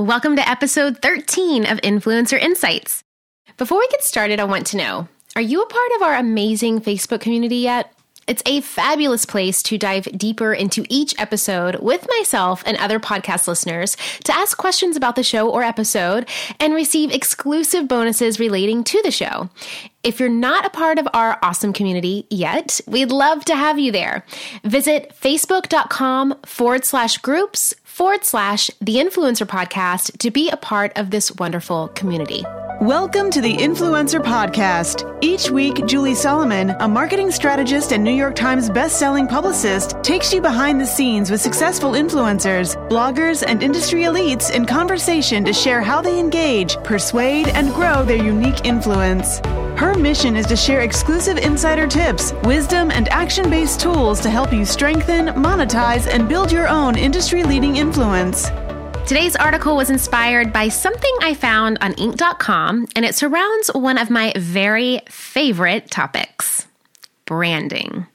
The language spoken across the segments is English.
Welcome to episode 13 of Influencer Insights. Before we get started, I want to know are you a part of our amazing Facebook community yet? It's a fabulous place to dive deeper into each episode with myself and other podcast listeners to ask questions about the show or episode and receive exclusive bonuses relating to the show. If you're not a part of our awesome community yet, we'd love to have you there. Visit facebook.com forward slash groups forward slash the influencer podcast to be a part of this wonderful community. Welcome to the Influencer Podcast. Each week, Julie Solomon, a marketing strategist and New York Times best-selling publicist, takes you behind the scenes with successful influencers, bloggers, and industry elites in conversation to share how they engage, persuade, and grow their unique influence. Her mission is to share exclusive insider tips, wisdom, and action based tools to help you strengthen, monetize, and build your own industry leading influence. Today's article was inspired by something I found on Inc.com, and it surrounds one of my very favorite topics branding.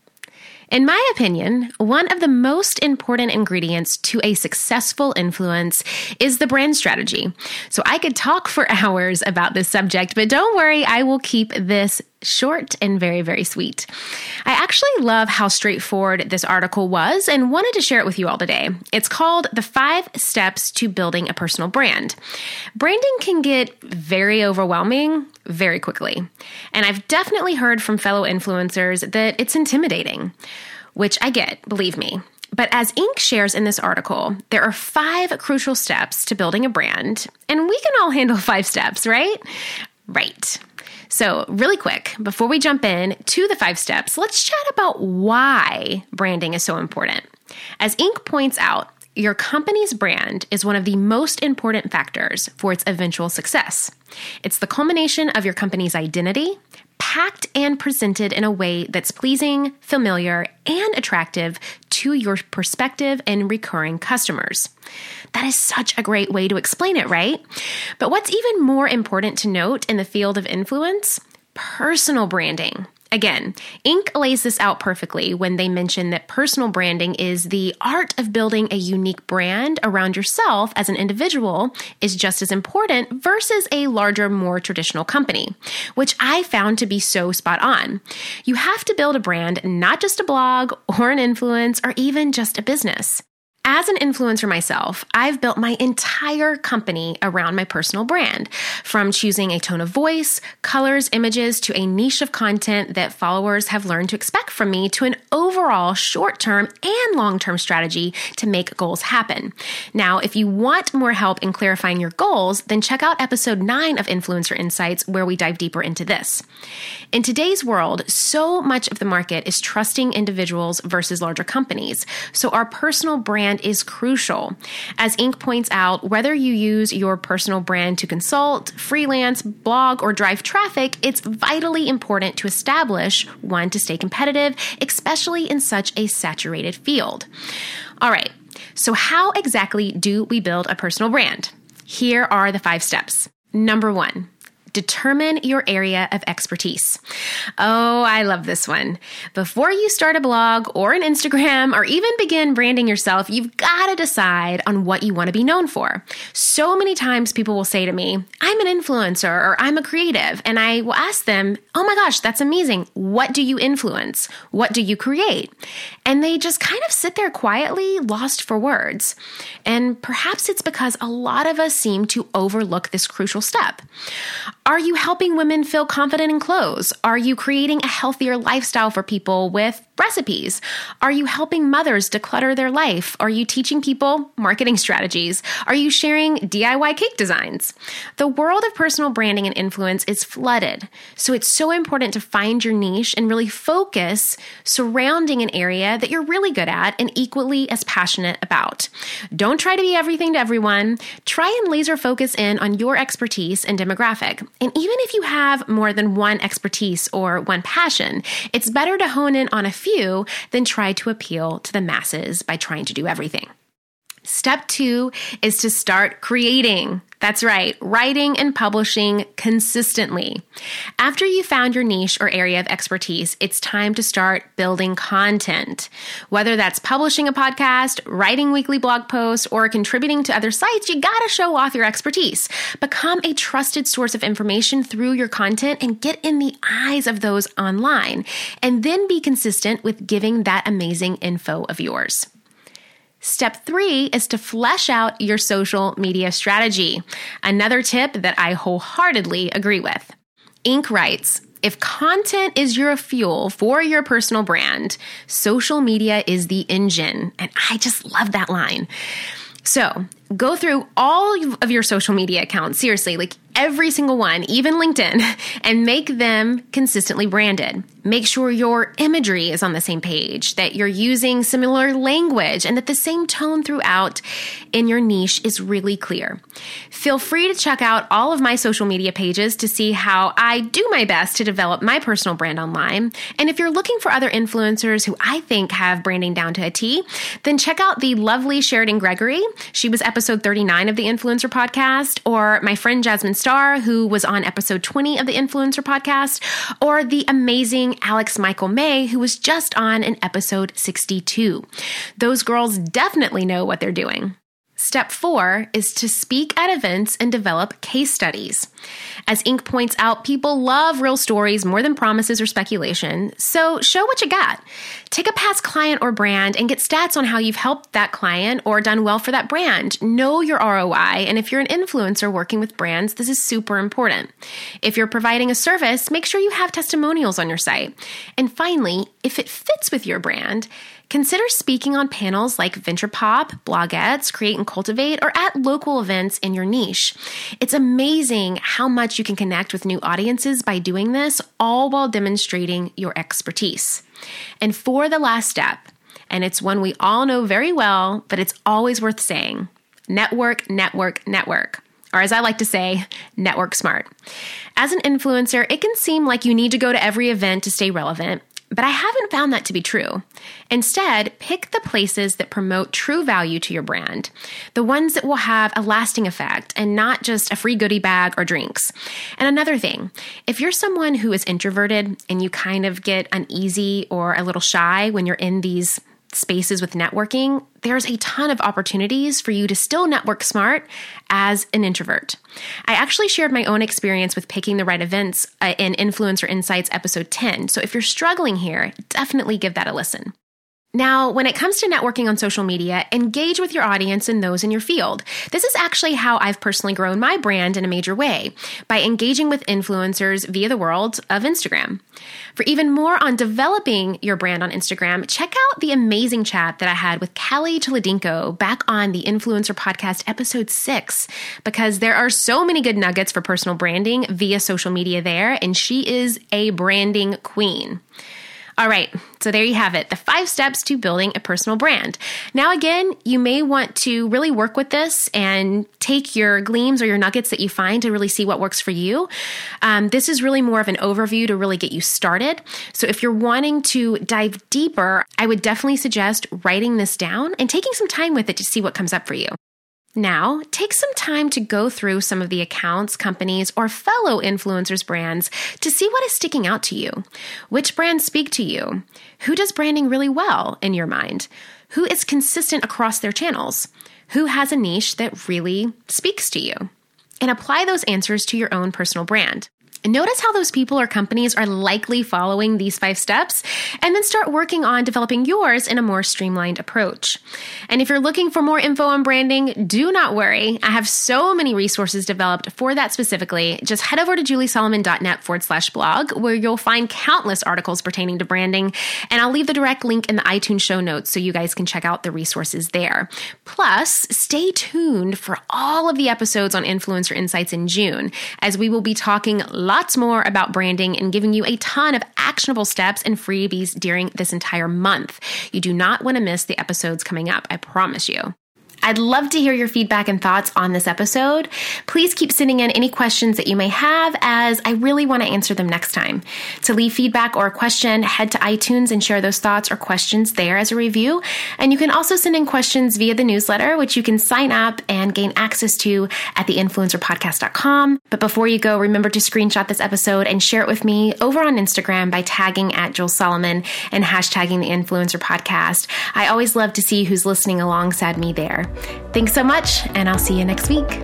In my opinion, one of the most important ingredients to a successful influence is the brand strategy. So I could talk for hours about this subject, but don't worry, I will keep this short and very, very sweet. I actually love how straightforward this article was and wanted to share it with you all today. It's called The Five Steps to Building a Personal Brand. Branding can get very overwhelming very quickly. And I've definitely heard from fellow influencers that it's intimidating, which I get, believe me. But as Inc. shares in this article, there are five crucial steps to building a brand, and we can all handle five steps, right? Right. So, really quick, before we jump in to the five steps, let's chat about why branding is so important. As Inc. points out, your company's brand is one of the most important factors for its eventual success. It's the culmination of your company's identity, packed and presented in a way that's pleasing, familiar, and attractive to your prospective and recurring customers. That is such a great way to explain it, right? But what's even more important to note in the field of influence? Personal branding. Again, Inc. lays this out perfectly when they mention that personal branding is the art of building a unique brand around yourself as an individual is just as important versus a larger, more traditional company, which I found to be so spot on. You have to build a brand, not just a blog or an influence or even just a business. As an influencer myself, I've built my entire company around my personal brand, from choosing a tone of voice, colors, images, to a niche of content that followers have learned to expect from me, to an overall short term and long term strategy to make goals happen. Now, if you want more help in clarifying your goals, then check out episode 9 of Influencer Insights, where we dive deeper into this. In today's world, so much of the market is trusting individuals versus larger companies. So our personal brand brand is crucial. As Inc. points out, whether you use your personal brand to consult, freelance, blog, or drive traffic, it's vitally important to establish one to stay competitive, especially in such a saturated field. All right, so how exactly do we build a personal brand? Here are the five steps. Number one, Determine your area of expertise. Oh, I love this one. Before you start a blog or an Instagram or even begin branding yourself, you've got to decide on what you want to be known for. So many times people will say to me, I'm an influencer or I'm a creative. And I will ask them, Oh my gosh, that's amazing. What do you influence? What do you create? And they just kind of sit there quietly, lost for words. And perhaps it's because a lot of us seem to overlook this crucial step. Are you helping women feel confident in clothes? Are you creating a healthier lifestyle for people with recipes? Are you helping mothers declutter their life? Are you teaching people marketing strategies? Are you sharing DIY cake designs? The world of personal branding and influence is flooded. So it's so important to find your niche and really focus surrounding an area that you're really good at and equally as passionate about. Don't try to be everything to everyone. Try and laser focus in on your expertise and demographic. And even if you have more than one expertise or one passion, it's better to hone in on a few than try to appeal to the masses by trying to do everything. Step two is to start creating. That's right, writing and publishing consistently. After you found your niche or area of expertise, it's time to start building content. Whether that's publishing a podcast, writing weekly blog posts, or contributing to other sites, you gotta show off your expertise. Become a trusted source of information through your content and get in the eyes of those online. And then be consistent with giving that amazing info of yours. Step three is to flesh out your social media strategy. Another tip that I wholeheartedly agree with. Inc. writes, if content is your fuel for your personal brand, social media is the engine. And I just love that line. So go through all of your social media accounts, seriously, like every single one, even LinkedIn, and make them consistently branded. Make sure your imagery is on the same page, that you're using similar language, and that the same tone throughout in your niche is really clear. Feel free to check out all of my social media pages to see how I do my best to develop my personal brand online. And if you're looking for other influencers who I think have branding down to a T, then check out the lovely Sheridan Gregorio. She was episode 39 of the Influencer Podcast, or my friend Jasmine Star, who was on episode 20 of the Influencer Podcast, or the amazing Alex Michael May, who was just on in episode 62. Those girls definitely know what they're doing. Step four is to speak at events and develop case studies. As Inc. points out, people love real stories more than promises or speculation, so show what you got. Take a past client or brand and get stats on how you've helped that client or done well for that brand. Know your ROI, and if you're an influencer working with brands, this is super important. If you're providing a service, make sure you have testimonials on your site. And finally, if it fits with your brand, Consider speaking on panels like Venture Pop, Bloguettes, Create and Cultivate, or at local events in your niche. It's amazing how much you can connect with new audiences by doing this, all while demonstrating your expertise. And for the last step, and it's one we all know very well, but it's always worth saying network, network, network or as I like to say, network smart. As an influencer, it can seem like you need to go to every event to stay relevant, but I haven't found that to be true. Instead, pick the places that promote true value to your brand, the ones that will have a lasting effect and not just a free goodie bag or drinks. And another thing, if you're someone who is introverted and you kind of get uneasy or a little shy when you're in these spaces with networking, there's a ton of opportunities for you to still network smart as an introvert. I actually shared my own experience with picking the right events uh, in Influencer Insights episode 10. So if you're struggling here, definitely give that a listen. Now, when it comes to networking on social media, engage with your audience and those in your field. This is actually how I've personally grown my brand in a major way by engaging with influencers via the world of Instagram. For even more on developing your brand on Instagram, check out the amazing chat that I had with Callie Chaladinko back on the Influencer Podcast episode six, because there are so many good nuggets for personal branding via social media there, and she is a branding queen. All right, so there you have it the five steps to building a personal brand. Now, again, you may want to really work with this and take your gleams or your nuggets that you find to really see what works for you. Um, this is really more of an overview to really get you started. So, if you're wanting to dive deeper, I would definitely suggest writing this down and taking some time with it to see what comes up for you. Now, take some time to go through some of the accounts, companies, or fellow influencers' brands to see what is sticking out to you. Which brands speak to you? Who does branding really well in your mind? Who is consistent across their channels? Who has a niche that really speaks to you? And apply those answers to your own personal brand. Notice how those people or companies are likely following these five steps, and then start working on developing yours in a more streamlined approach. And if you're looking for more info on branding, do not worry. I have so many resources developed for that specifically. Just head over to juliesolomon.net forward slash blog, where you'll find countless articles pertaining to branding. And I'll leave the direct link in the iTunes show notes so you guys can check out the resources there. Plus, stay tuned for all of the episodes on Influencer Insights in June, as we will be talking live lots more about branding and giving you a ton of actionable steps and freebies during this entire month. You do not want to miss the episodes coming up, I promise you. I'd love to hear your feedback and thoughts on this episode. Please keep sending in any questions that you may have, as I really want to answer them next time. To leave feedback or a question, head to iTunes and share those thoughts or questions there as a review. And you can also send in questions via the newsletter, which you can sign up and gain access to at theinfluencerpodcast.com. But before you go, remember to screenshot this episode and share it with me over on Instagram by tagging at Jules Solomon and hashtagging the Influencer Podcast. I always love to see who's listening alongside me there. Thanks so much, and I'll see you next week.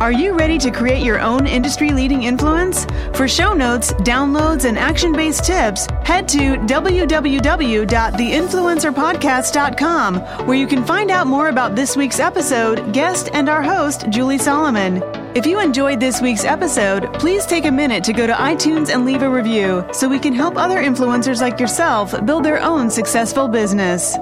Are you ready to create your own industry leading influence? For show notes, downloads, and action based tips, head to www.theinfluencerpodcast.com, where you can find out more about this week's episode, guest, and our host, Julie Solomon. If you enjoyed this week's episode, please take a minute to go to iTunes and leave a review so we can help other influencers like yourself build their own successful business.